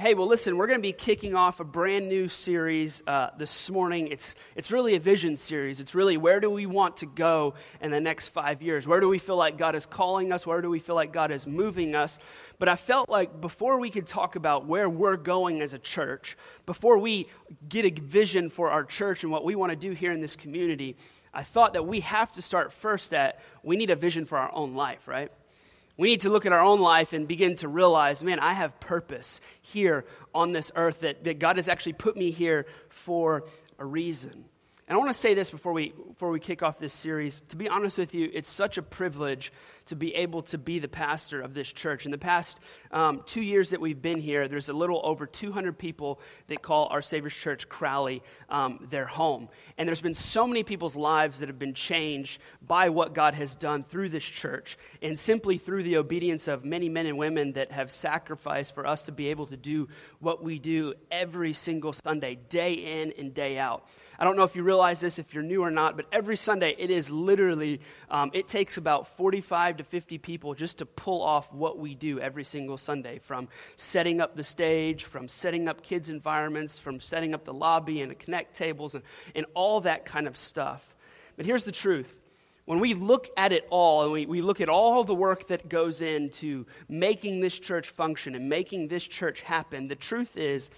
hey, well, listen, we're going to be kicking off a brand new series uh, this morning. It's, it's really a vision series. It's really where do we want to go in the next five years? Where do we feel like God is calling us? Where do we feel like God is moving us? But I felt like before we could talk about where we're going as a church, before we get a vision for our church and what we want to do here in this community, I thought that we have to start first that we need a vision for our own life, right? We need to look at our own life and begin to realize, man, I have purpose here on this earth, that, that God has actually put me here for a reason. And I want to say this before we, before we kick off this series. To be honest with you, it's such a privilege to be able to be the pastor of this church. In the past um, two years that we've been here, there's a little over 200 people that call our Savior's Church Crowley um, their home. And there's been so many people's lives that have been changed by what God has done through this church and simply through the obedience of many men and women that have sacrificed for us to be able to do what we do every single Sunday, day in and day out. I don't know if you realize this, if you're new or not, but every Sunday it is literally, um, it takes about 45 to 50 people just to pull off what we do every single Sunday from setting up the stage, from setting up kids' environments, from setting up the lobby and the connect tables and, and all that kind of stuff. But here's the truth when we look at it all and we, we look at all the work that goes into making this church function and making this church happen, the truth is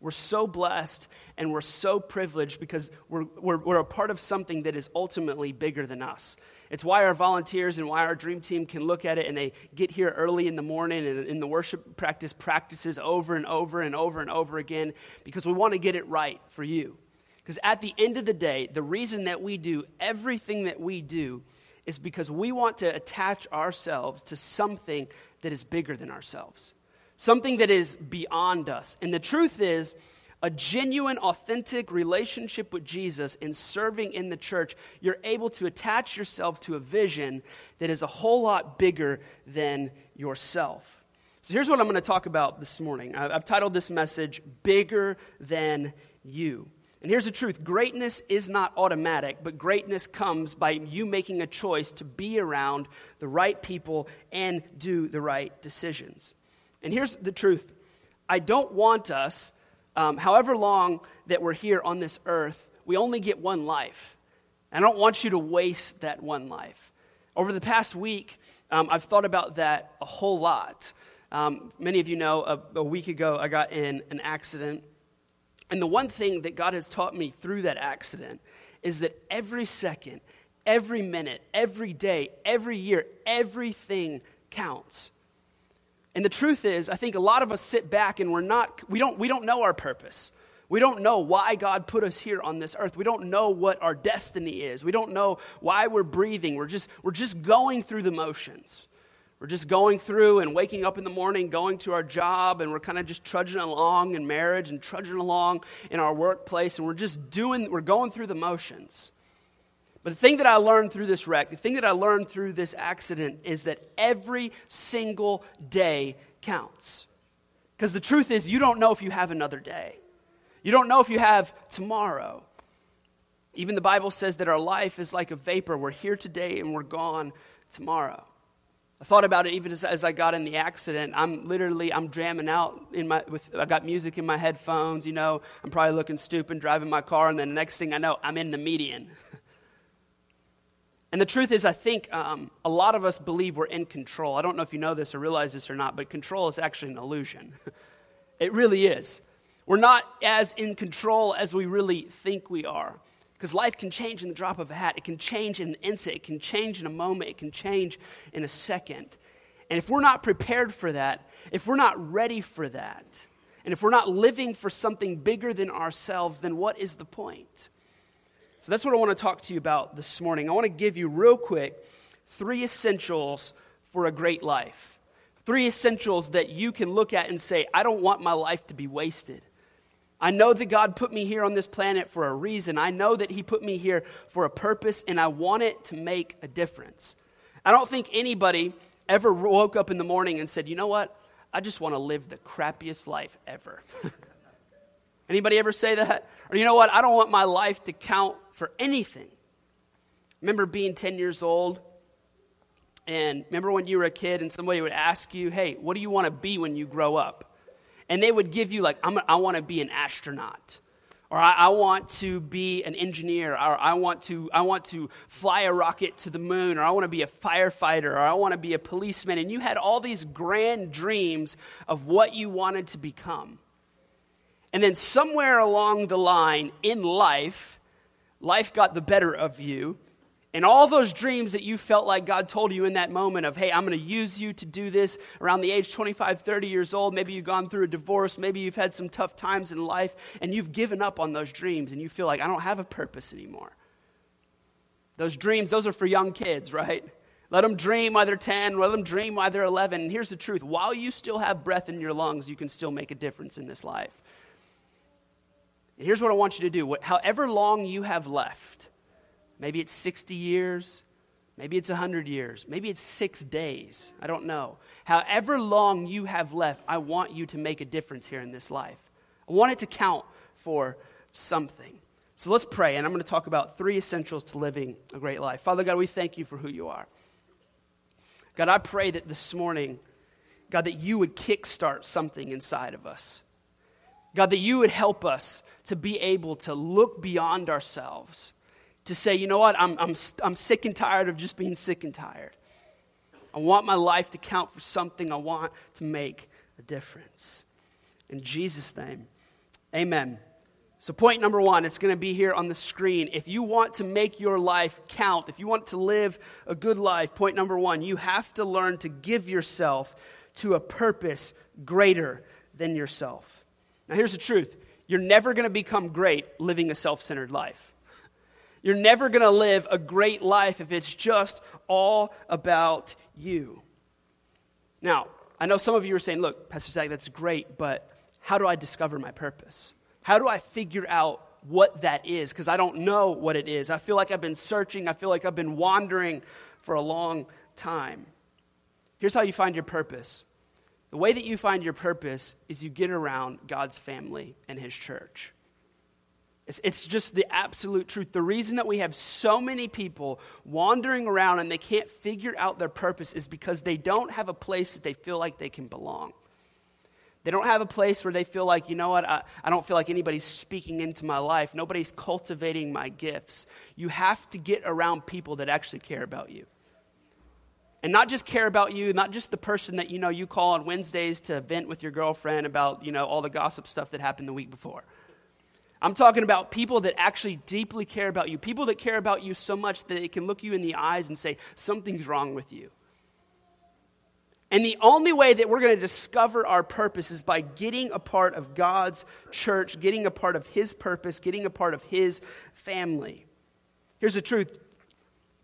we're so blessed and we're so privileged because we're, we're, we're, a part of something that is ultimately bigger than us. It's why our volunteers and why our dream team can look at it and they get here early in the morning and in the worship practice practices over and over and over and over again because we want to get it right for you. Because at the end of the day, the reason that we do everything that we do is because we want to attach ourselves to something that is bigger than ourselves something that is beyond us. And the truth is, a genuine, authentic relationship with Jesus and serving in the church, you're able to attach yourself to a vision that is a whole lot bigger than yourself. So here's what I'm going to talk about this morning. I've titled this message, Bigger Than You. And here's the truth greatness is not automatic, but greatness comes by you making a choice to be around the right people and do the right decisions. And here's the truth I don't want us, um, however long that we're here on this earth, we only get one life. And I don't want you to waste that one life. Over the past week, um, I've thought about that a whole lot. Um, many of you know a, a week ago I got in an accident. And the one thing that God has taught me through that accident is that every second, every minute, every day, every year, everything counts. And the truth is, I think a lot of us sit back and we're not, we don't, we don't know our purpose. We don't know why God put us here on this earth. We don't know what our destiny is. We don't know why we're breathing. We're just, we're just going through the motions. We're just going through and waking up in the morning, going to our job, and we're kind of just trudging along in marriage and trudging along in our workplace, and we're just doing, we're going through the motions. But the thing that I learned through this wreck, the thing that I learned through this accident is that every single day counts. Because the truth is, you don't know if you have another day. You don't know if you have tomorrow. Even the Bible says that our life is like a vapor. We're here today and we're gone tomorrow. I thought about it even as, as, I got in the accident. I'm literally I'm jamming out in my with I got music in my headphones, you know. I'm probably looking stupid driving my car and then the next thing I know, I'm in the median. And the truth is, I think um, a lot of us believe we're in control. I don't know if you know this or realize this or not, but control is actually an illusion. it really is. We're not as in control as we really think we are. Because life can change in the drop of a hat. It can change in an instant. It can change in a moment. It can change in a second. And if we're not prepared for that, if we're not ready for that, and if we're not living for something bigger than ourselves, then what is the point? So that's what I want to talk to you about this morning. I want to give you, real quick, three essentials for a great life. Three essentials that you can look at and say, I don't want my life to be wasted. I know that God put me here on this planet for a reason. I know that He put me here for a purpose, and I want it to make a difference. I don't think anybody ever woke up in the morning and said, You know what? I just want to live the crappiest life ever. Anybody ever say that? Or you know what? I don't want my life to count for anything. Remember being 10 years old? And remember when you were a kid and somebody would ask you, hey, what do you want to be when you grow up? and they would give you, like, I want to be an astronaut. Or I, I, want to be an engineer, or I want, to, I want to fly a rocket to the moon, or I want to be a firefighter, or I want to be a policeman. And you had all these grand dreams of what you wanted to become. And then somewhere along the line in life, life got the better of you, and all those dreams that you felt like God told you in that moment of, hey, I'm going to use you to do this around the age 25, 30 years old. Maybe you've gone through a divorce. Maybe you've had some tough times in life and you've given up on those dreams and you feel like, I don't have a purpose anymore. Those dreams, those are for young kids, right? Let them dream while they're 10, let them dream while they're 11. And here's the truth while you still have breath in your lungs, you can still make a difference in this life. And here's what I want you to do however long you have left, Maybe it's 60 years. Maybe it's 100 years. Maybe it's six days. I don't know. However long you have left, I want you to make a difference here in this life. I want it to count for something. So let's pray, and I'm going to talk about three essentials to living a great life. Father God, we thank you for who you are. God, I pray that this morning, God, that you would kickstart something inside of us. God, that you would help us to be able to look beyond ourselves to say, you know what, I'm, I'm, I'm sick and tired of just being sick and tired. I want my life to count for something. I want to make a difference. In Jesus' name, amen. So, point number one, it's going to be here on the screen. If you want to make your life count, if you want to live a good life, point number one, you have to learn to give yourself to a purpose greater than yourself. Now, here's the truth you're never going to become great living a self centered life. You're never going to live a great life if it's just all about you. Now, I know some of you are saying, look, Pastor Zach, that's great, but how do I discover my purpose? How do I figure out what that is? Because I don't know what it is. I feel like I've been searching, I feel like I've been wandering for a long time. Here's how you find your purpose the way that you find your purpose is you get around God's family and His church. It's, it's just the absolute truth. The reason that we have so many people wandering around and they can't figure out their purpose is because they don't have a place that they feel like they can belong. They don't have a place where they feel like, you know what, I, I don't feel like anybody's speaking into my life. Nobody's cultivating my gifts. You have to get around people that actually care about you. And not just care about you, not just the person that you know you call on Wednesdays to vent with your girlfriend about, you know, all the gossip stuff that happened the week before. I'm talking about people that actually deeply care about you, people that care about you so much that they can look you in the eyes and say, something's wrong with you. And the only way that we're going to discover our purpose is by getting a part of God's church, getting a part of His purpose, getting a part of His family. Here's the truth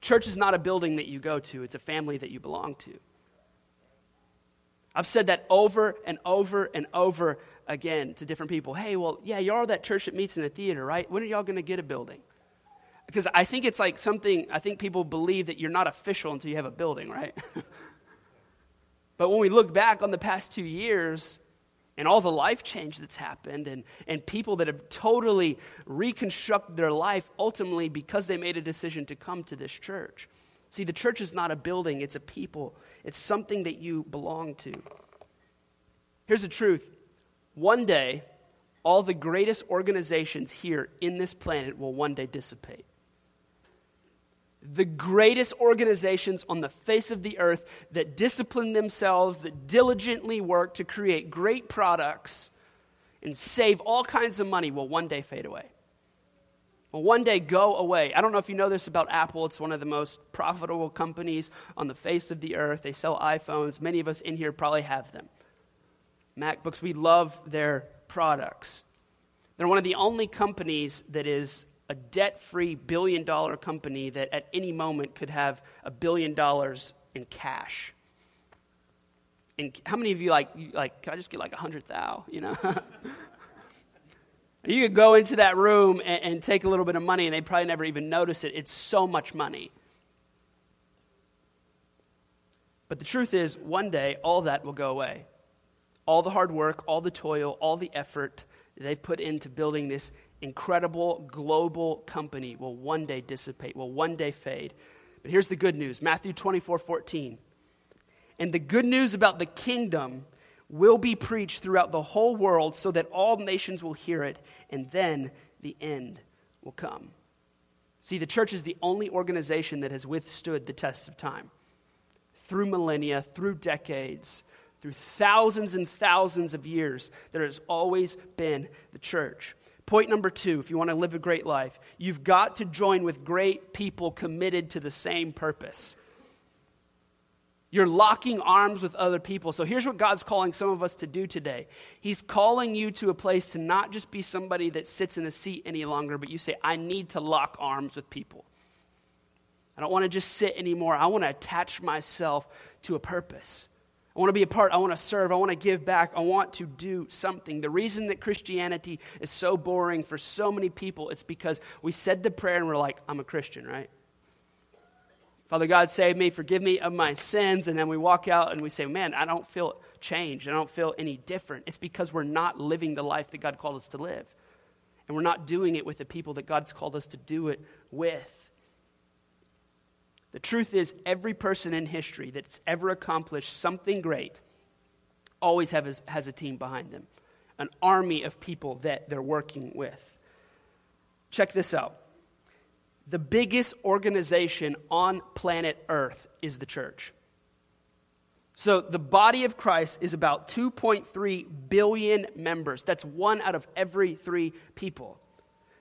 church is not a building that you go to, it's a family that you belong to. I've said that over and over and over again to different people. Hey, well, yeah, you're that church that meets in the theater, right? When are y'all going to get a building? Because I think it's like something, I think people believe that you're not official until you have a building, right? but when we look back on the past two years and all the life change that's happened and, and people that have totally reconstructed their life ultimately because they made a decision to come to this church. See, the church is not a building, it's a people, it's something that you belong to. Here's the truth one day, all the greatest organizations here in this planet will one day dissipate. The greatest organizations on the face of the earth that discipline themselves, that diligently work to create great products and save all kinds of money will one day fade away will one day go away. I don't know if you know this about Apple. It's one of the most profitable companies on the face of the earth. They sell iPhones. Many of us in here probably have them. MacBooks, we love their products. They're one of the only companies that is a debt free billion dollar company that at any moment could have a billion dollars in cash. And how many of you like, like, can I just get like a hundred thou, you know? You could go into that room and, and take a little bit of money, and they probably never even notice it. It's so much money. But the truth is, one day, all that will go away. All the hard work, all the toil, all the effort they've put into building this incredible global company will one day dissipate, will one day fade. But here's the good news Matthew 24 14. And the good news about the kingdom will be preached throughout the whole world so that all nations will hear it, and then the end will come. See, the church is the only organization that has withstood the test of time. Through millennia, through decades, through thousands and thousands of years, there has always been the church. Point number two if you want to live a great life, you've got to join with great people committed to the same purpose. You're locking arms with other people. So here's what God's calling some of us to do today. He's calling you to a place to not just be somebody that sits in a seat any longer, but you say, I need to lock arms with people. I don't want to just sit anymore. I want to attach myself to a purpose. I want to be a part. I want to serve. I want to give back. I want to do something. The reason that Christianity is so boring for so many people, it's because we said the prayer and we're like, I'm a Christian, right? Father God, save me, forgive me of my sins. And then we walk out and we say, Man, I don't feel changed. I don't feel any different. It's because we're not living the life that God called us to live. And we're not doing it with the people that God's called us to do it with. The truth is, every person in history that's ever accomplished something great always has, has a team behind them, an army of people that they're working with. Check this out the biggest organization on planet Earth is the church. So the body of Christ is about 2.3 billion members. That's one out of every three people.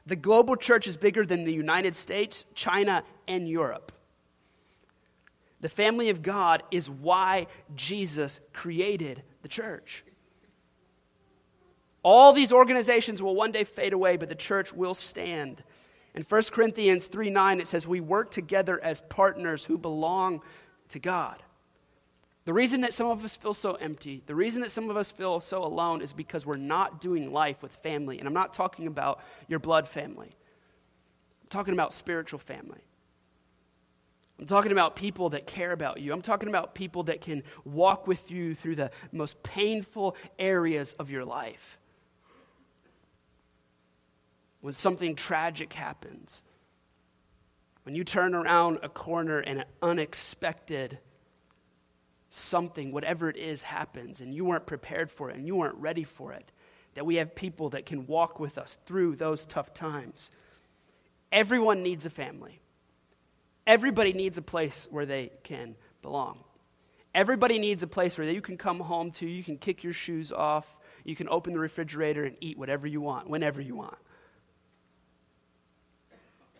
The global church is bigger than the United States, China, and Europe. The family of God is why Jesus created the church. All these organizations will one day fade away, but the church will stand. In 1 Corinthians 3 9, it says, We work together as partners who belong to God. The reason that some of us feel so empty, the reason that some of us feel so alone is because we're not doing life with family. And I'm not talking about your blood family, I'm talking about spiritual family. I'm talking about people that care about you. I'm talking about people that can walk with you through the most painful areas of your life when something tragic happens, when you turn around a corner and an unexpected something, whatever it is, happens and you weren't prepared for it and you weren't ready for it, that we have people that can walk with us through those tough times. Everyone needs a family. Everybody needs a place where they can belong. Everybody needs a place where you can come home to, you can kick your shoes off, you can open the refrigerator and eat whatever you want, whenever you want.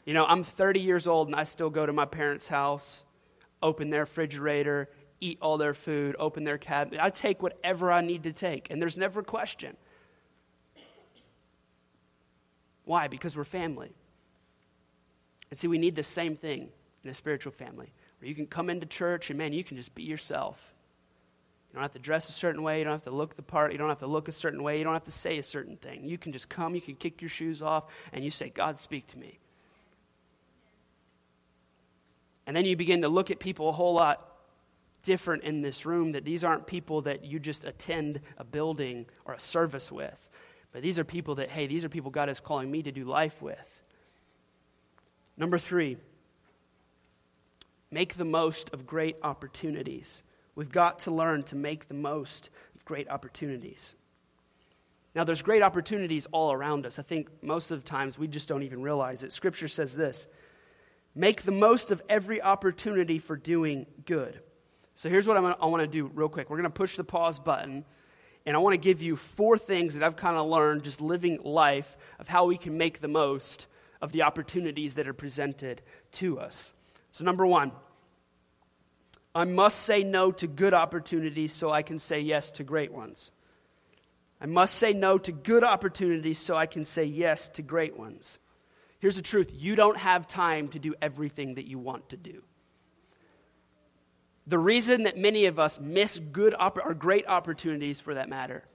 You know, I'm 30 years old and I still go to my parents' house, open their refrigerator, eat all their food, open their cabinet. I take whatever I need to take, and there's never a question. Why? Because we're family. And see, we need the same thing in a spiritual family where you can come into church and, man, you can just be yourself. You don't have to dress a certain way. You don't have to look the part. You don't have to look a certain way. You don't have to say a certain thing. You can just come, you can kick your shoes off, and you say, God, speak to me. And then you begin to look at people a whole lot different in this room that these aren't people that you just attend a building or a service with. But these are people that, hey, these are people God is calling me to do life with. Number three, make the most of great opportunities. We've got to learn to make the most of great opportunities. Now, there's great opportunities all around us. I think most of the times we just don't even realize it. Scripture says this Make the most of every opportunity for doing good. So here's what gonna, I want to do real quick. We're going to push the pause button, and I want to give you four things that I've kind of learned just living life of how we can make the most of the opportunities that are presented to us. So, number one, I must say no to good opportunities so I can say yes to great ones. I must say no to good opportunities so I can say yes to great ones. Here's the truth you don't have time to do everything that you want to do. The reason that many of us miss good or great opportunities for that matter,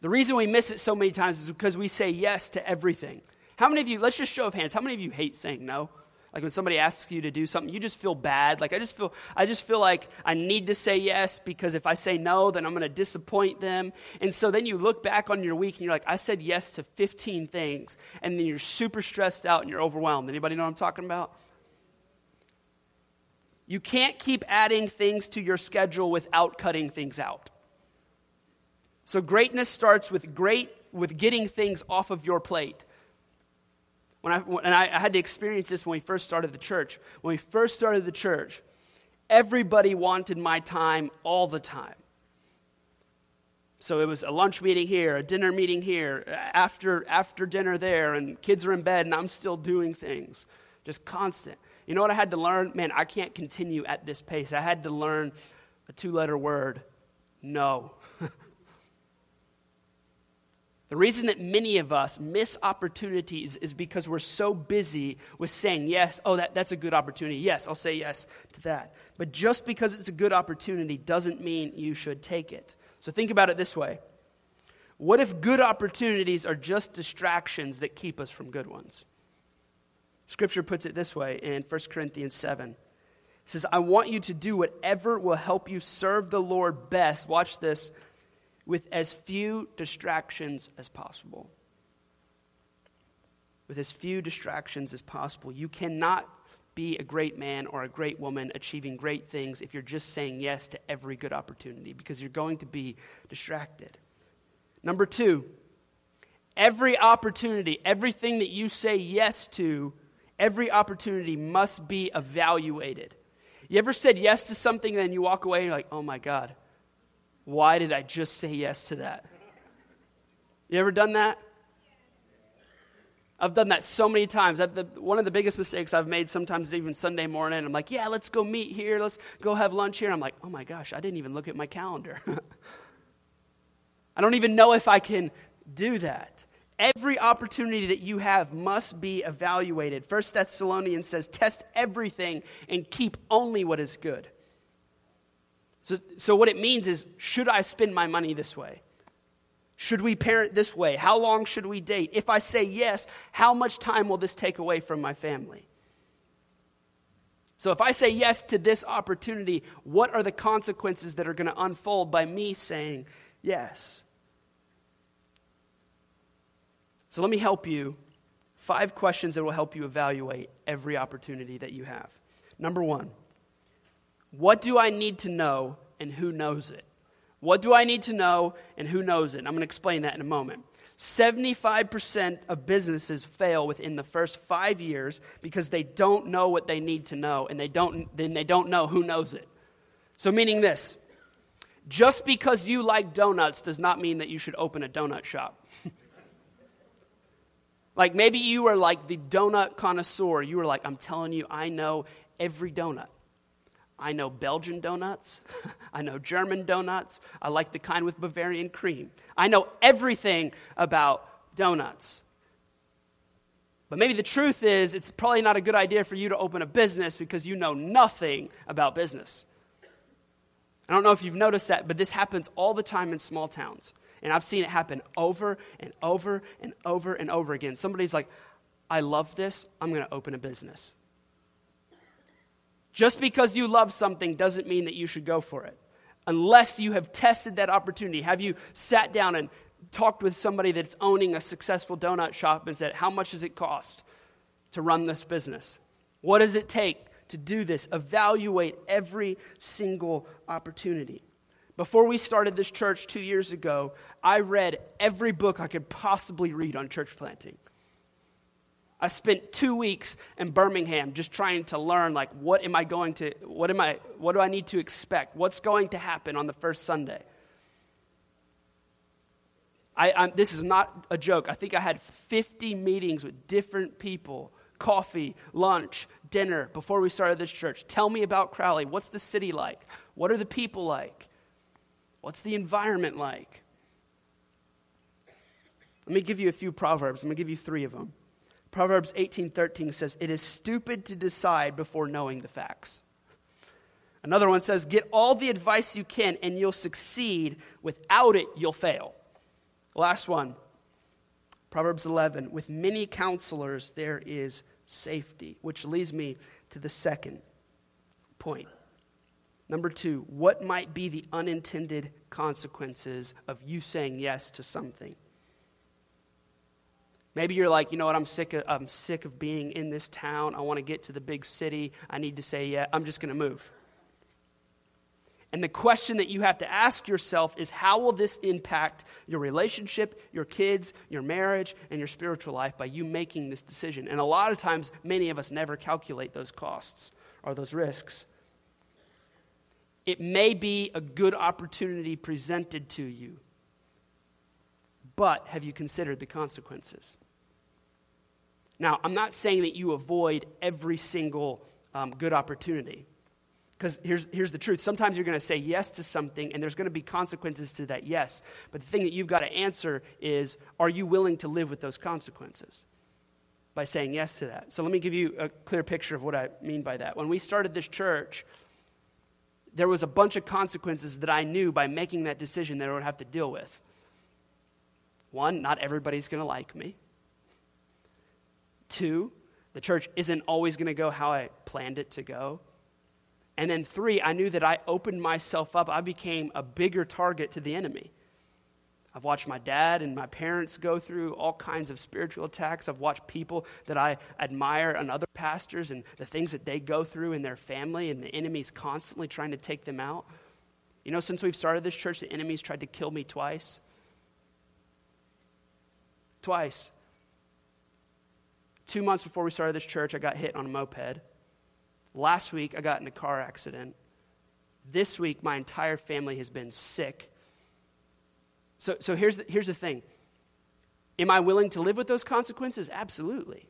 the reason we miss it so many times is because we say yes to everything. How many of you, let's just show of hands, how many of you hate saying no? Like when somebody asks you to do something, you just feel bad. Like I just feel, I just feel like I need to say yes because if I say no, then I'm going to disappoint them. And so then you look back on your week and you're like, I said yes to 15 things, and then you're super stressed out and you're overwhelmed. Anybody know what I'm talking about? You can't keep adding things to your schedule without cutting things out. So greatness starts with great with getting things off of your plate. When I, and I, I had to experience this when we first started the church. When we first started the church, everybody wanted my time all the time. So it was a lunch meeting here, a dinner meeting here, after, after dinner there, and kids are in bed, and I'm still doing things. Just constant. You know what I had to learn? Man, I can't continue at this pace. I had to learn a two letter word no. The reason that many of us miss opportunities is because we're so busy with saying yes. Oh, that, that's a good opportunity. Yes, I'll say yes to that. But just because it's a good opportunity doesn't mean you should take it. So think about it this way What if good opportunities are just distractions that keep us from good ones? Scripture puts it this way in 1 Corinthians 7. It says, I want you to do whatever will help you serve the Lord best. Watch this with as few distractions as possible. With as few distractions as possible. You cannot be a great man or a great woman achieving great things if you're just saying yes to every good opportunity because you're going to be distracted. Number two, every opportunity, everything that you say yes to Every opportunity must be evaluated. You ever said yes to something and then you walk away and you're like, oh my God, why did I just say yes to that? You ever done that? I've done that so many times. The, one of the biggest mistakes I've made sometimes even Sunday morning, I'm like, yeah, let's go meet here. Let's go have lunch here. And I'm like, oh my gosh, I didn't even look at my calendar. I don't even know if I can do that. Every opportunity that you have must be evaluated. First Thessalonians says, test everything and keep only what is good. So, so what it means is, should I spend my money this way? Should we parent this way? How long should we date? If I say yes, how much time will this take away from my family? So, if I say yes to this opportunity, what are the consequences that are going to unfold by me saying yes? So let me help you. Five questions that will help you evaluate every opportunity that you have. Number one, what do I need to know and who knows it? What do I need to know and who knows it? I'm going to explain that in a moment. 75% of businesses fail within the first five years because they don't know what they need to know and they don't, then they don't know who knows it. So, meaning this just because you like donuts does not mean that you should open a donut shop. Like maybe you are like the donut connoisseur. You are like, I'm telling you, I know every donut. I know Belgian donuts. I know German donuts. I like the kind with Bavarian cream. I know everything about donuts. But maybe the truth is, it's probably not a good idea for you to open a business because you know nothing about business. I don't know if you've noticed that, but this happens all the time in small towns. And I've seen it happen over and over and over and over again. Somebody's like, I love this, I'm going to open a business. Just because you love something doesn't mean that you should go for it. Unless you have tested that opportunity. Have you sat down and talked with somebody that's owning a successful donut shop and said, How much does it cost to run this business? What does it take to do this? Evaluate every single opportunity. Before we started this church two years ago, I read every book I could possibly read on church planting. I spent two weeks in Birmingham just trying to learn, like, what am I going to, what am I, what do I need to expect? What's going to happen on the first Sunday? I, I'm, this is not a joke. I think I had 50 meetings with different people coffee, lunch, dinner before we started this church. Tell me about Crowley. What's the city like? What are the people like? What's the environment like? Let me give you a few proverbs. I'm going to give you 3 of them. Proverbs 18:13 says, "It is stupid to decide before knowing the facts." Another one says, "Get all the advice you can and you'll succeed. Without it, you'll fail." Last one. Proverbs 11, "With many counselors there is safety," which leads me to the second point. Number two, what might be the unintended consequences of you saying yes to something? Maybe you're like, you know what, I'm sick of, I'm sick of being in this town. I want to get to the big city. I need to say, yeah, I'm just going to move. And the question that you have to ask yourself is how will this impact your relationship, your kids, your marriage, and your spiritual life by you making this decision? And a lot of times, many of us never calculate those costs or those risks. It may be a good opportunity presented to you, but have you considered the consequences? Now, I'm not saying that you avoid every single um, good opportunity. Because here's, here's the truth. Sometimes you're going to say yes to something, and there's going to be consequences to that yes. But the thing that you've got to answer is are you willing to live with those consequences? By saying yes to that. So let me give you a clear picture of what I mean by that. When we started this church, there was a bunch of consequences that I knew by making that decision that I would have to deal with. One, not everybody's going to like me. Two, the church isn't always going to go how I planned it to go. And then three, I knew that I opened myself up. I became a bigger target to the enemy. I've watched my dad and my parents go through all kinds of spiritual attacks. I've watched people that I admire and other pastors and the things that they go through in their family, and the enemy's constantly trying to take them out. You know, since we've started this church, the enemy's tried to kill me twice. Twice. Two months before we started this church, I got hit on a moped. Last week, I got in a car accident. This week, my entire family has been sick. So, so here's, the, here's the thing Am I willing to live with those consequences? Absolutely.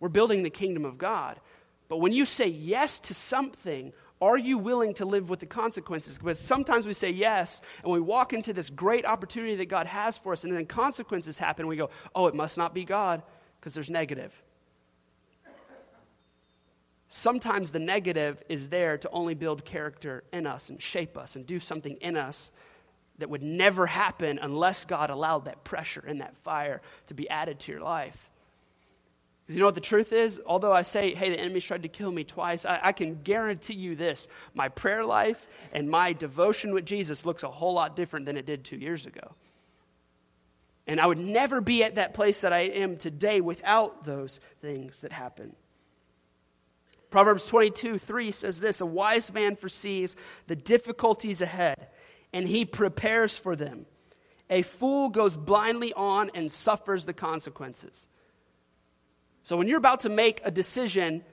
We're building the kingdom of God. But when you say yes to something, are you willing to live with the consequences? Because sometimes we say yes, and we walk into this great opportunity that God has for us, and then consequences happen, and we go, oh, it must not be God, because there's negative sometimes the negative is there to only build character in us and shape us and do something in us that would never happen unless God allowed that pressure and that fire to be added to your life. Because you know what the truth is? Although I say, hey, the enemy's tried to kill me twice, I, I, can guarantee you this my prayer life and my devotion with Jesus looks a whole lot different than it did two years ago. And I would never be at that place that I am today without those things that happen. Proverbs 22 3 says this A wise man foresees the difficulties ahead, and he prepares for them. A fool goes blindly on and suffers the consequences. So when you're about to make a decision,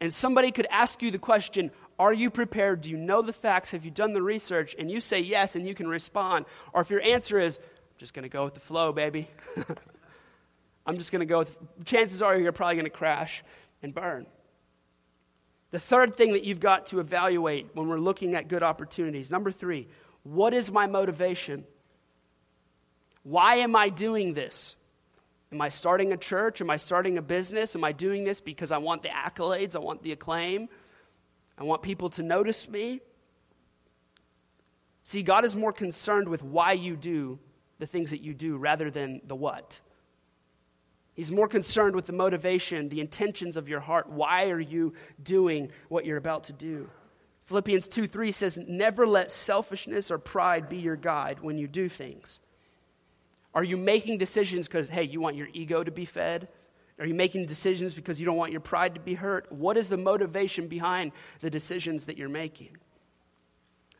and somebody could ask you the question, Are you prepared? Do you know the facts? Have you done the research? And you say yes, and you can respond. Or if your answer is, I'm just going to go with the flow, baby. I'm just going to go with, chances are you're probably going to crash and burn. The third thing that you've got to evaluate when we're looking at good opportunities number three, what is my motivation? Why am I doing this? Am I starting a church? Am I starting a business? Am I doing this because I want the accolades? I want the acclaim? I want people to notice me? See, God is more concerned with why you do the things that you do rather than the what. He's more concerned with the motivation, the intentions of your heart. Why are you doing what you're about to do? Philippians 2 3 says, Never let selfishness or pride be your guide when you do things. Are you making decisions because, hey, you want your ego to be fed? Are you making decisions because you don't want your pride to be hurt? What is the motivation behind the decisions that you're making?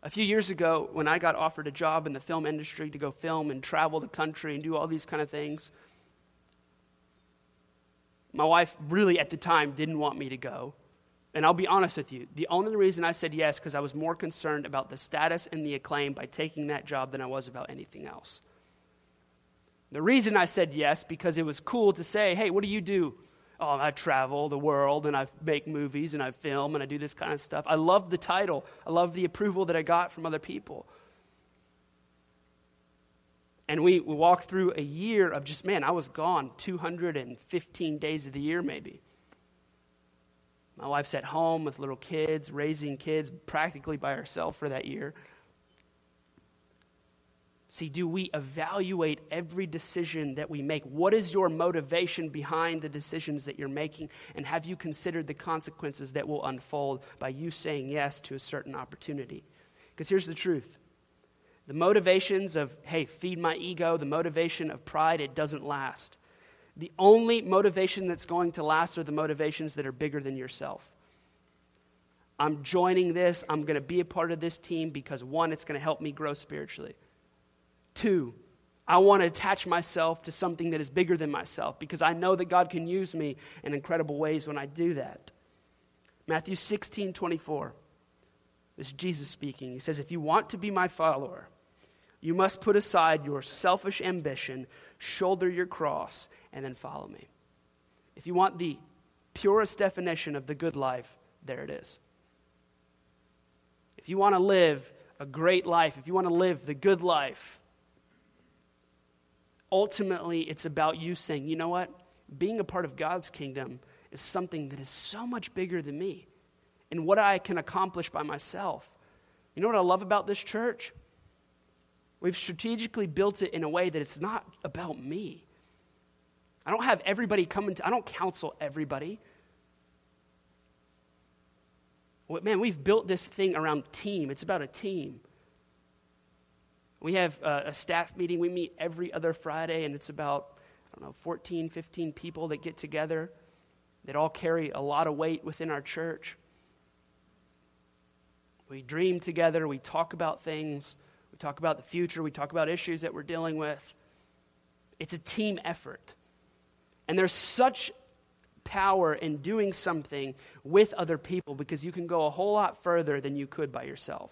A few years ago, when I got offered a job in the film industry to go film and travel the country and do all these kind of things, my wife really at the time didn't want me to go. And I'll be honest with you, the only reason I said yes because I was more concerned about the status and the acclaim by taking that job than I was about anything else. The reason I said yes because it was cool to say, "Hey, what do you do?" Oh, I travel the world and I make movies and I film and I do this kind of stuff. I love the title. I love the approval that I got from other people. And we, we walked through a year of just, man, I was gone 215 days of the year, maybe. My wife's at home with little kids, raising kids practically by herself for that year. See, do we evaluate every decision that we make? What is your motivation behind the decisions that you're making? And have you considered the consequences that will unfold by you saying yes to a certain opportunity? Because here's the truth the motivations of, hey, feed my ego, the motivation of pride, it doesn't last. The only motivation that's going to last are the motivations that are bigger than yourself. I'm joining this. I'm going to be a part of this team because one, it's going to help me grow spiritually. Two, I want to attach myself to something that is bigger than myself because I know that God can use me in incredible ways when I do that. Matthew 16, 24. This is Jesus speaking. He says, If you want to be my follower, you must put aside your selfish ambition, shoulder your cross, and then follow me. If you want the purest definition of the good life, there it is. If you want to live a great life, if you want to live the good life, ultimately it's about you saying, you know what? Being a part of God's kingdom is something that is so much bigger than me and what I can accomplish by myself. You know what I love about this church? We've strategically built it in a way that it's not about me. I don't have everybody coming to, I don't counsel everybody. Man, we've built this thing around team. It's about a team. We have a, a staff meeting. We meet every other Friday, and it's about, I don't know, 14, 15 people that get together that all carry a lot of weight within our church. We dream together. We talk about things. Talk about the future. We talk about issues that we're dealing with. It's a team effort. And there's such power in doing something with other people because you can go a whole lot further than you could by yourself.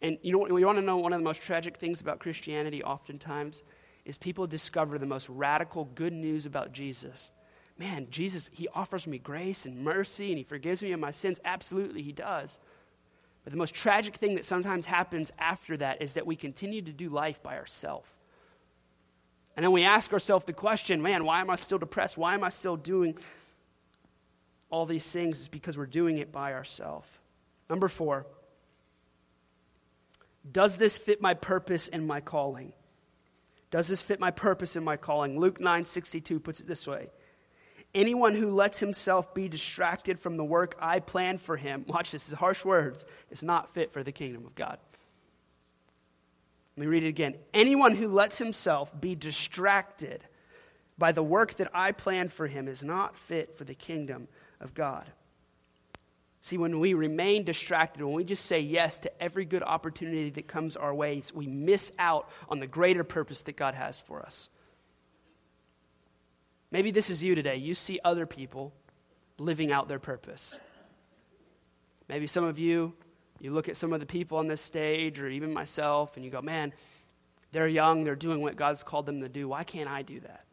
And you know, you want to know one of the most tragic things about Christianity oftentimes is people discover the most radical good news about Jesus. Man, Jesus, he offers me grace and mercy and he forgives me of my sins. Absolutely, he does. But the most tragic thing that sometimes happens after that is that we continue to do life by ourselves. And then we ask ourselves the question man, why am I still depressed? Why am I still doing all these things? It's because we're doing it by ourselves. Number four, does this fit my purpose and my calling? Does this fit my purpose and my calling? Luke 9 62 puts it this way Anyone who lets himself be distracted from the work I plan for him, watch this, is harsh words, is not fit for the kingdom of God. Let me read it again. Anyone who lets himself be distracted by the work that I plan for him is not fit for the kingdom of God. See, when we remain distracted, when we just say yes to every good opportunity that comes our way, we miss out on the greater purpose that God has for us. Maybe this is you today. You see other people living out their purpose. Maybe some of you, you look at some of the people on this stage, or even myself, and you go, man, they're young, they're doing what God's called them to do. Why can't I do that?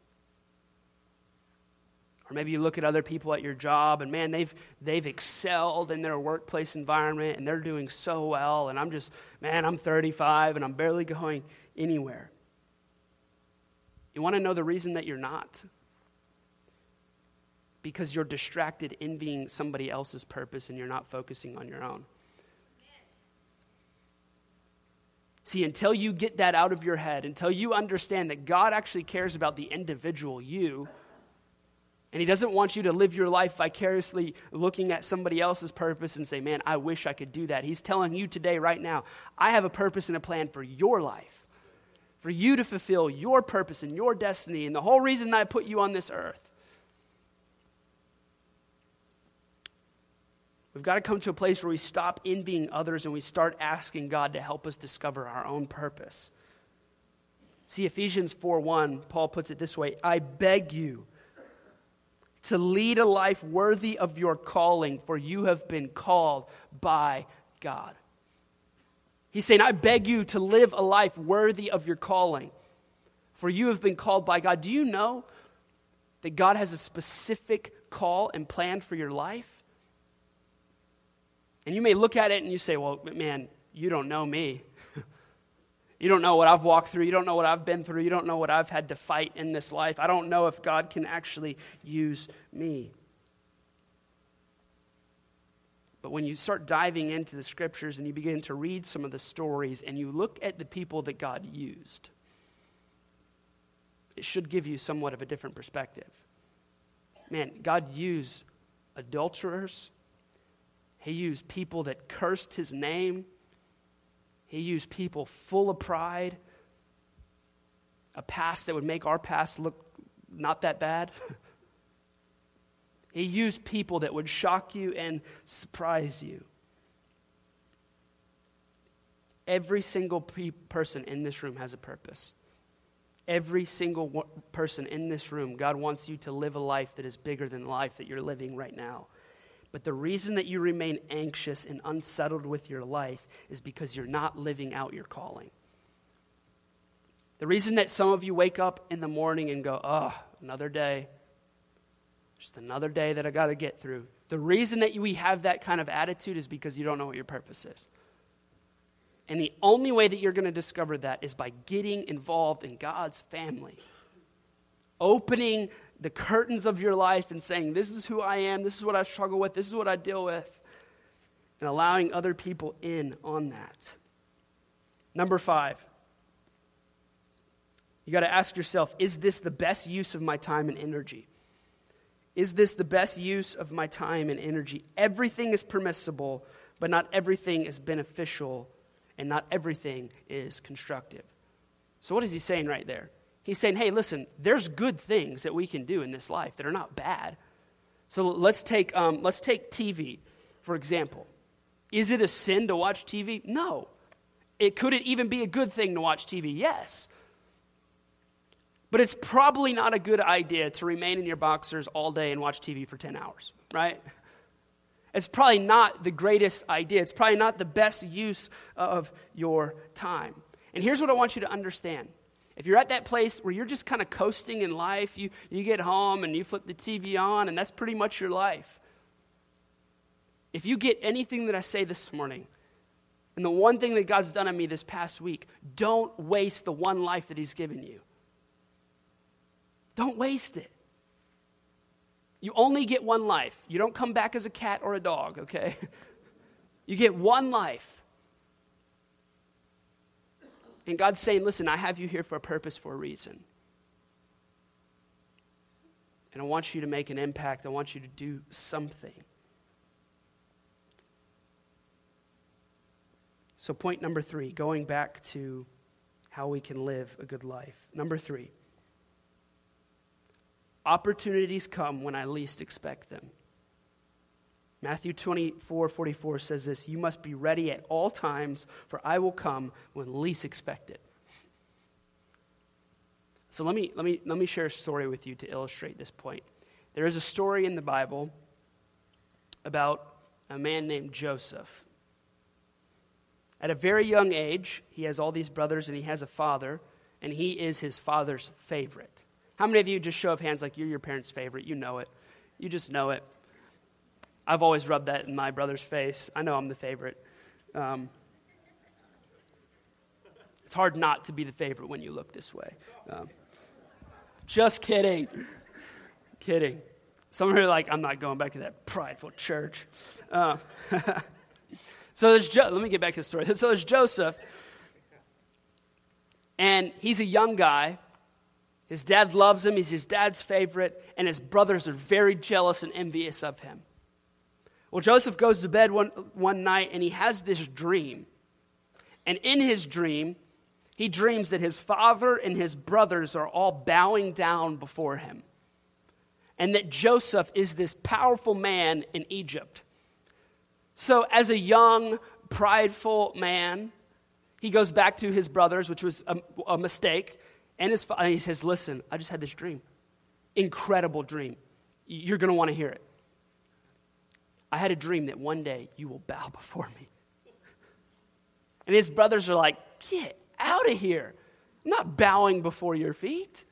Or maybe you look at other people at your job and man, they've, they've excelled in their workplace environment and they're doing so well. And I'm just, man, I'm 35 and I'm barely going anywhere. You want to know the reason that you're not? Because you're distracted envying somebody else's purpose and you're not focusing on your own. See, until you get that out of your head, until you understand that God actually cares about the individual you, and He doesn't want you to live your life vicariously looking at somebody else's purpose and say, Man, I wish I could do that. He's telling you today, right now, I have a purpose and a plan for your life, for you to fulfill your purpose and your destiny, and the whole reason I put you on this earth. We've got to come to a place where we stop envying others and we start asking God to help us discover our own purpose. See, Ephesians 4 1, Paul puts it this way I beg you to lead a life worthy of your calling, for you have been called by God. He's saying, I beg you to live a life worthy of your calling, for you have been called by God. Do you know that God has a specific call and plan for your life? And you may look at it and you say, well, man, you don't know me. you don't know what I've walked through. You don't know what I've been through. You don't know what I've had to fight in this life. I don't know if God can actually use me. But when you start diving into the scriptures and you begin to read some of the stories and you look at the people that God used, it should give you somewhat of a different perspective. Man, God used adulterers, he used people that cursed his name. He used people full of pride, a past that would make our past look not that bad. He used people that would shock you and surprise you. Every single pe- person in this room has a purpose. Every single person in this room, God wants you to live a life that is bigger than the life that you're living right now. But the reason that you remain anxious and unsettled with your life is because you're not living out your calling. The reason that some of you wake up in the morning and go, oh, another day, just another day that I got to get through. The reason that we have that kind of attitude is because you don't know what your purpose is. And the only way that you're going to discover that is by getting involved in God's family. Opening the curtains of your life and saying, This is who I am, this is what I struggle with, this is what I deal with, and allowing other people in on that. Number five, you got to ask yourself, Is this the best use of my time and energy? Is this the best use of my time and energy? Everything is permissible, but not everything is beneficial, and not everything is constructive. So, what is he saying right there? He's saying, hey, listen, there's good things that we can do in this life that are not bad. So, let's take, um, let's take TV, for example. Is it a sin to watch TV? No. It could it even be a good thing to watch TV? Yes. But it's probably not a good idea to remain in your boxers all day and watch TV for 10 hours, right? It's probably not the greatest idea. It's probably not the best use of your time. And here's what I want you to understand. If you're at that place where you're just kind of coasting in life, you, you get home and you flip the TV on, and that's pretty much your life. If you get anything that I say this morning, and the one thing that God's done on me this past week, don't waste the one life that He's given you. Don't waste it. You only get one life. You don't come back as a cat or a dog, okay? You get one life. And God's saying, listen, I have you here for a purpose, for a reason. And I want you to make an impact. I want you to do something. So, point number three, going back to how we can live a good life. Number three, Opportunities come when I least expect them. Matthew 24, 44 says this You must be ready at all times, for I will come when least expected. So let me, let, me, let me share a story with you to illustrate this point. There is a story in the Bible about a man named Joseph. At a very young age, he has all these brothers and he has a father, and he is his father's favorite. How many of you just show of hands like you're your parents' favorite? You know it. You just know it. I've always rubbed that in my brother's face. I know I'm the favorite. Um, it's hard not to be the favorite when you look this way. Um, just kidding. kidding. Some are like, I'm not going back to that prideful church. Uh, so there's, jo- let me get back to the story. So there's Joseph, and he's a young guy his dad loves him, he's his dad's favorite, and his brothers are very jealous and envious of him. Well, Joseph goes to bed one, one night and he has this dream. And in his dream, he dreams that his father and his brothers are all bowing down before him. And that Joseph is this powerful man in Egypt. So, as a young, prideful man, he goes back to his brothers, which was a, a mistake, and his father, he says, Listen, I just had this dream. Incredible dream. You're going to want to hear it. I had a dream that one day you will bow before me. And his brothers are like, Get out of here. I'm not bowing before your feet.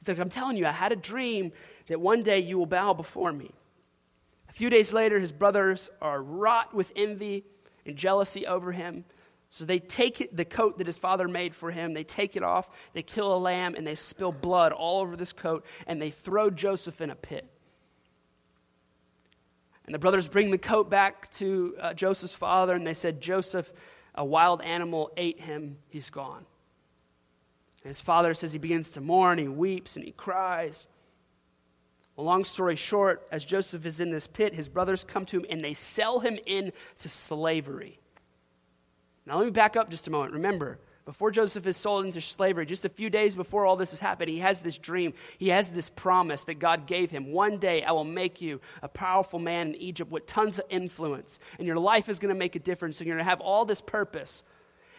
It's like, I'm telling you, I had a dream that one day you will bow before me. A few days later, his brothers are wrought with envy and jealousy over him. So they take the coat that his father made for him, they take it off, they kill a lamb, and they spill blood all over this coat, and they throw Joseph in a pit. And the brothers bring the coat back to uh, Joseph's father, and they said, Joseph, a wild animal ate him, he's gone. And his father says he begins to mourn, he weeps, and he cries. Well, long story short, as Joseph is in this pit, his brothers come to him and they sell him into slavery. Now, let me back up just a moment. Remember, before Joseph is sold into slavery, just a few days before all this has happened, he has this dream. He has this promise that God gave him. One day I will make you a powerful man in Egypt with tons of influence, and your life is going to make a difference, and you're going to have all this purpose.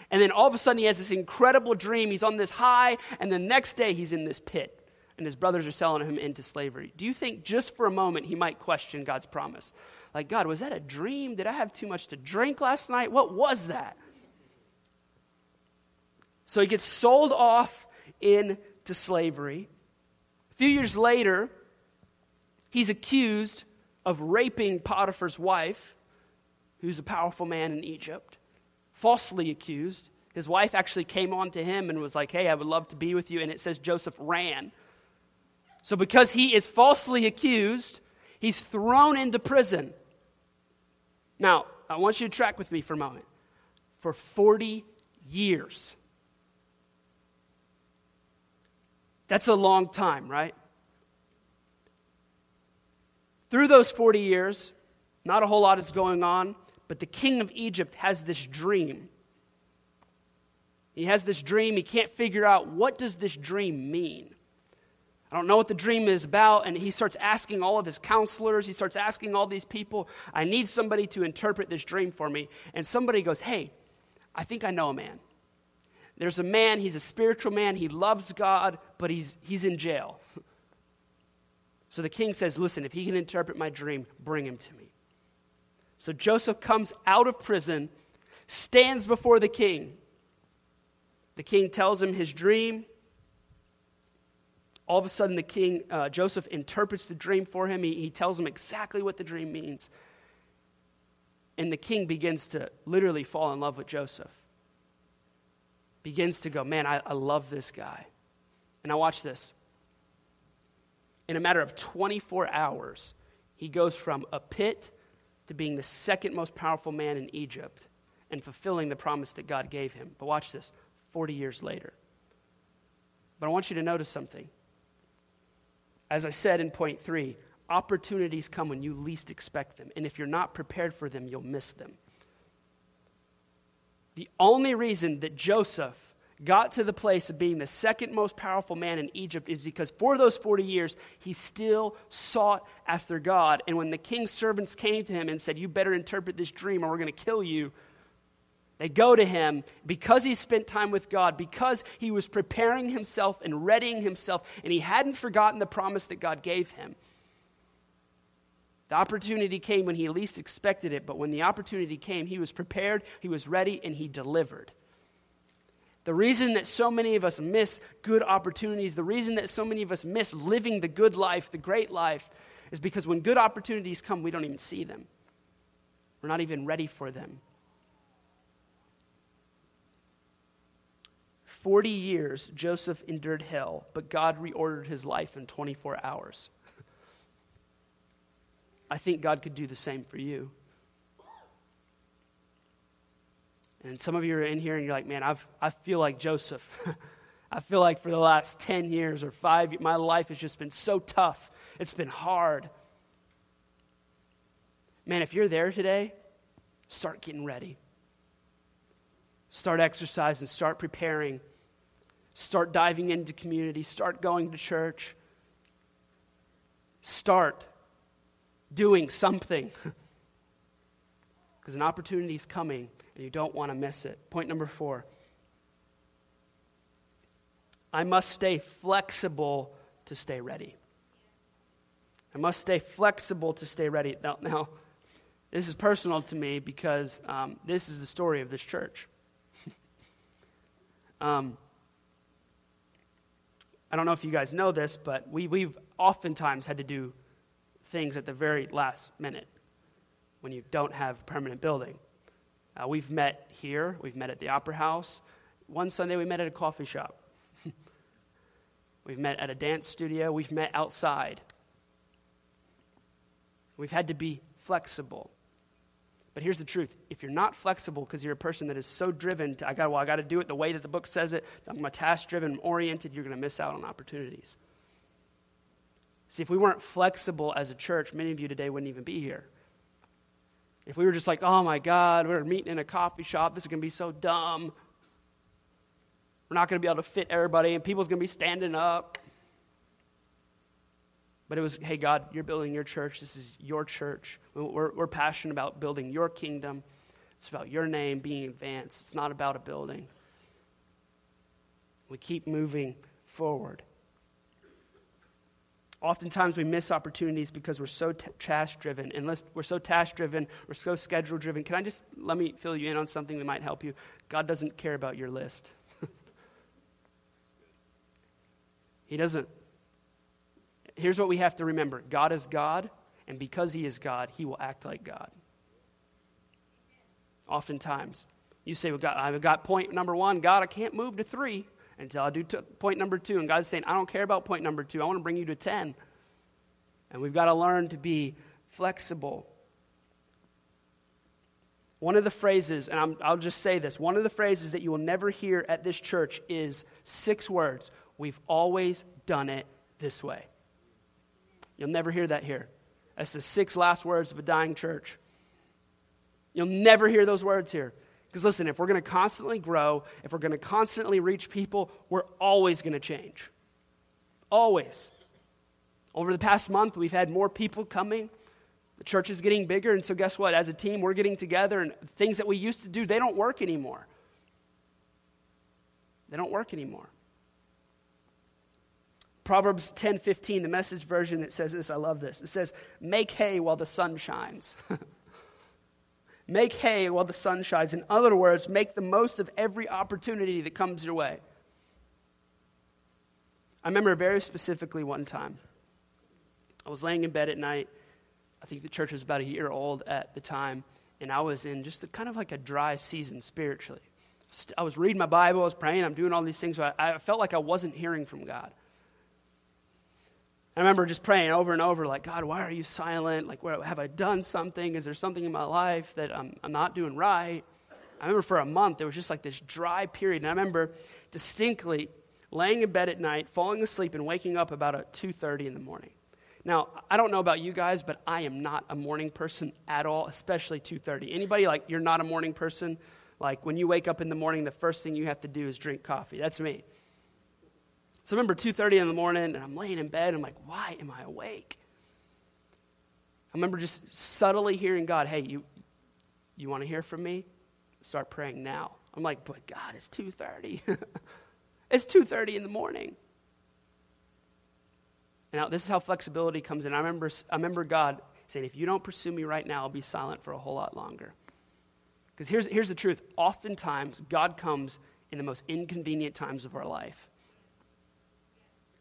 And then all of a sudden, he has this incredible dream. He's on this high, and the next day, he's in this pit, and his brothers are selling him into slavery. Do you think just for a moment he might question God's promise? Like, God, was that a dream? Did I have too much to drink last night? What was that? So he gets sold off into slavery. A few years later, he's accused of raping Potiphar's wife, who's a powerful man in Egypt, falsely accused. His wife actually came on to him and was like, Hey, I would love to be with you. And it says Joseph ran. So, because he is falsely accused, he's thrown into prison. Now, I want you to track with me for a moment. For 40 years. That's a long time, right? Through those 40 years, not a whole lot is going on, but the king of Egypt has this dream. He has this dream, he can't figure out what does this dream mean? I don't know what the dream is about. And he starts asking all of his counselors, he starts asking all these people, I need somebody to interpret this dream for me. And somebody goes, Hey, I think I know a man. There's a man, he's a spiritual man, he loves God, but he's, he's in jail. So the king says, Listen, if he can interpret my dream, bring him to me. So Joseph comes out of prison, stands before the king. The king tells him his dream. All of a sudden, the king, uh, Joseph, interprets the dream for him. He, he tells him exactly what the dream means. And the king begins to literally fall in love with Joseph begins to go, Man, I, I love this guy. And I watch this. In a matter of 24 hours, he goes from a pit to being the second most powerful man in Egypt and fulfilling the promise that God gave him. But watch this 40 years later. But I want you to notice something. As I said in point three, opportunities come when you least expect them. And if you're not prepared for them, you'll miss them. The only reason that Joseph got to the place of being the second most powerful man in Egypt is because for those 40 years, he still sought after God. And when the king's servants came to him and said, You better interpret this dream or we're going to kill you, they go to him because he spent time with God, because he was preparing himself and readying himself, and he hadn't forgotten the promise that God gave him. The opportunity came when he least expected it, but when the opportunity came, he was prepared, he was ready, and he delivered. The reason that so many of us miss good opportunities, the reason that so many of us miss living the good life, the great life, is because when good opportunities come, we don't even see them. We're not even ready for them. 40 years, Joseph endured hell, but God reordered his life in 24 hours. I think God could do the same for you. And some of you are in here and you're like, man, I've, I feel like Joseph. I feel like for the last 10 years or five, my life has just been so tough. It's been hard. Man, if you're there today, start getting ready. Start exercising, start preparing, start diving into community, start going to church. Start doing something. Because an opportunity is coming and you don't want to miss it. Point number four I must stay flexible to stay ready. I must stay flexible to stay ready. Now, now this is personal to me because um, this is the story of this church. um, I don't know if you guys know this, but we, we've oftentimes had to do things at the very last minute when you don't have permanent building. Uh, we've met here, we've met at the Opera House. One Sunday we met at a coffee shop. we've met at a dance studio, we've met outside. We've had to be flexible. But here's the truth if you're not flexible because you're a person that is so driven to, I got, well, I got to do it the way that the book says it, I'm a task driven, oriented, you're going to miss out on opportunities. See, if we weren't flexible as a church, many of you today wouldn't even be here. If we were just like, oh my God, we're meeting in a coffee shop, this is going to be so dumb. We're not going to be able to fit everybody, and people's going to be standing up. But it was, hey, God, you're building your church. This is your church. We're, we're passionate about building your kingdom. It's about your name being advanced. It's not about a building. We keep moving forward. Oftentimes we miss opportunities because we're so t- task driven. Unless we're so task driven, we're so schedule driven. Can I just let me fill you in on something that might help you? God doesn't care about your list. he doesn't. Here's what we have to remember God is God, and because He is God, He will act like God. Oftentimes. You say, well, God, I've got point number one. God, I can't move to three until I do t- point number two. And God's saying, I don't care about point number two. I want to bring you to 10. And we've got to learn to be flexible. One of the phrases, and i will just say this one of the phrases that you will never hear at this church is six words We've always done it this way. You'll never hear that here. That's the six last words of a dying church. You'll never hear those words here. Because listen, if we're going to constantly grow, if we're going to constantly reach people, we're always going to change. Always. Over the past month, we've had more people coming. The church is getting bigger, and so guess what? As a team, we're getting together, and things that we used to do, they don't work anymore. They don't work anymore. Proverbs 10 15, the message version, it says this. I love this. It says, Make hay while the sun shines. Make hay while the sun shines. In other words, make the most of every opportunity that comes your way. I remember very specifically one time. I was laying in bed at night. I think the church was about a year old at the time, and I was in just a, kind of like a dry season spiritually. I was reading my Bible, I was praying, I'm doing all these things, but I felt like I wasn't hearing from God. I remember just praying over and over, like, God, why are you silent? Like, have I done something? Is there something in my life that I'm, I'm not doing right? I remember for a month, there was just like this dry period. And I remember distinctly laying in bed at night, falling asleep, and waking up about at 2.30 in the morning. Now, I don't know about you guys, but I am not a morning person at all, especially 2.30. Anybody like, you're not a morning person? Like, when you wake up in the morning, the first thing you have to do is drink coffee. That's me. So I remember 2.30 in the morning, and I'm laying in bed, and I'm like, why am I awake? I remember just subtly hearing God, hey, you, you want to hear from me? Start praying now. I'm like, but God, it's 2.30. it's 2.30 in the morning. Now, this is how flexibility comes in. I remember, I remember God saying, if you don't pursue me right now, I'll be silent for a whole lot longer. Because here's, here's the truth. Oftentimes, God comes in the most inconvenient times of our life.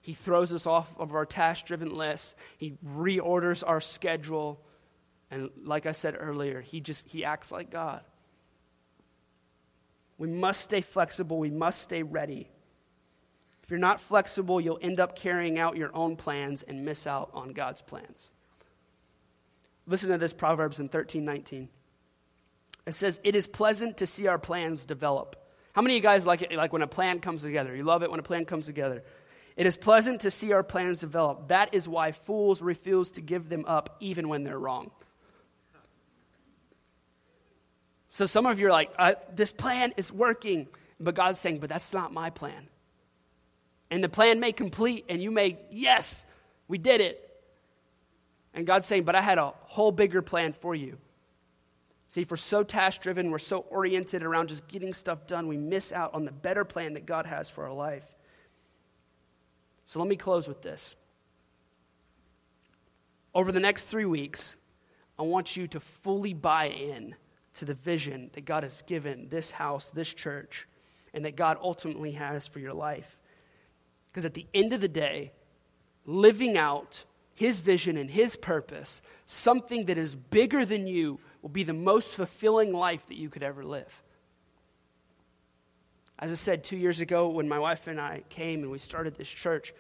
He throws us off of our task driven list. He reorders our schedule. And like I said earlier, he just he acts like God. We must stay flexible. We must stay ready. If you're not flexible, you'll end up carrying out your own plans and miss out on God's plans. Listen to this Proverbs in 13 19. It says, It is pleasant to see our plans develop. How many of you guys like it like when a plan comes together? You love it when a plan comes together. It is pleasant to see our plans develop. That is why fools refuse to give them up even when they're wrong. So some of you are like, uh, this plan is working. But God's saying, but that's not my plan. And the plan may complete, and you may, yes, we did it. And God's saying, but I had a whole bigger plan for you. See, if we're so task driven, we're so oriented around just getting stuff done, we miss out on the better plan that God has for our life. So let me close with this. Over the next three weeks, I want you to fully buy in to the vision that God has given this house, this church, and that God ultimately has for your life. Because at the end of the day, living out His vision and His purpose, something that is bigger than you, will be the most fulfilling life that you could ever live. As I said two years ago, when my wife and I came and we started this church,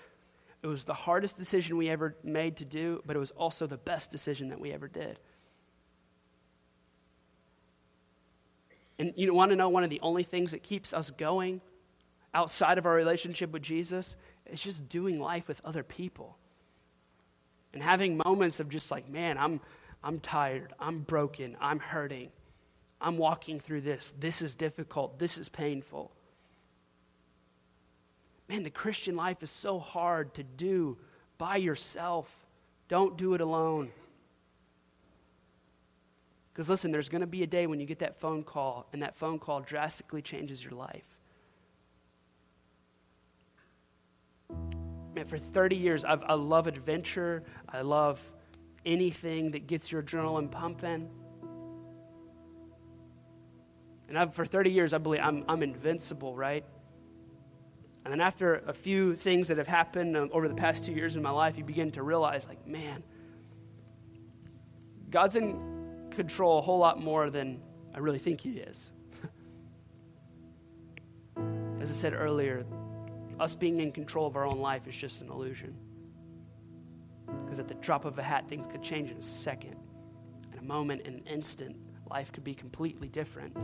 it was the hardest decision we ever made to do, but it was also the best decision that we ever did. And you want to know one of the only things that keeps us going outside of our relationship with Jesus? It's just doing life with other people. And having moments of just like, man, I'm, I'm tired, I'm broken, I'm hurting, I'm walking through this. This is difficult, this is painful. Man, the Christian life is so hard to do by yourself. Don't do it alone. Because listen, there's going to be a day when you get that phone call, and that phone call drastically changes your life. Man, for 30 years, I've, I love adventure. I love anything that gets your adrenaline pumping. And I've, for 30 years, I believe I'm, I'm invincible, right? And then after a few things that have happened um, over the past two years in my life, you begin to realize, like, man, God's in control a whole lot more than I really think He is. As I said earlier, us being in control of our own life is just an illusion. Because at the drop of a hat, things could change in a second. In a moment, in an instant, life could be completely different.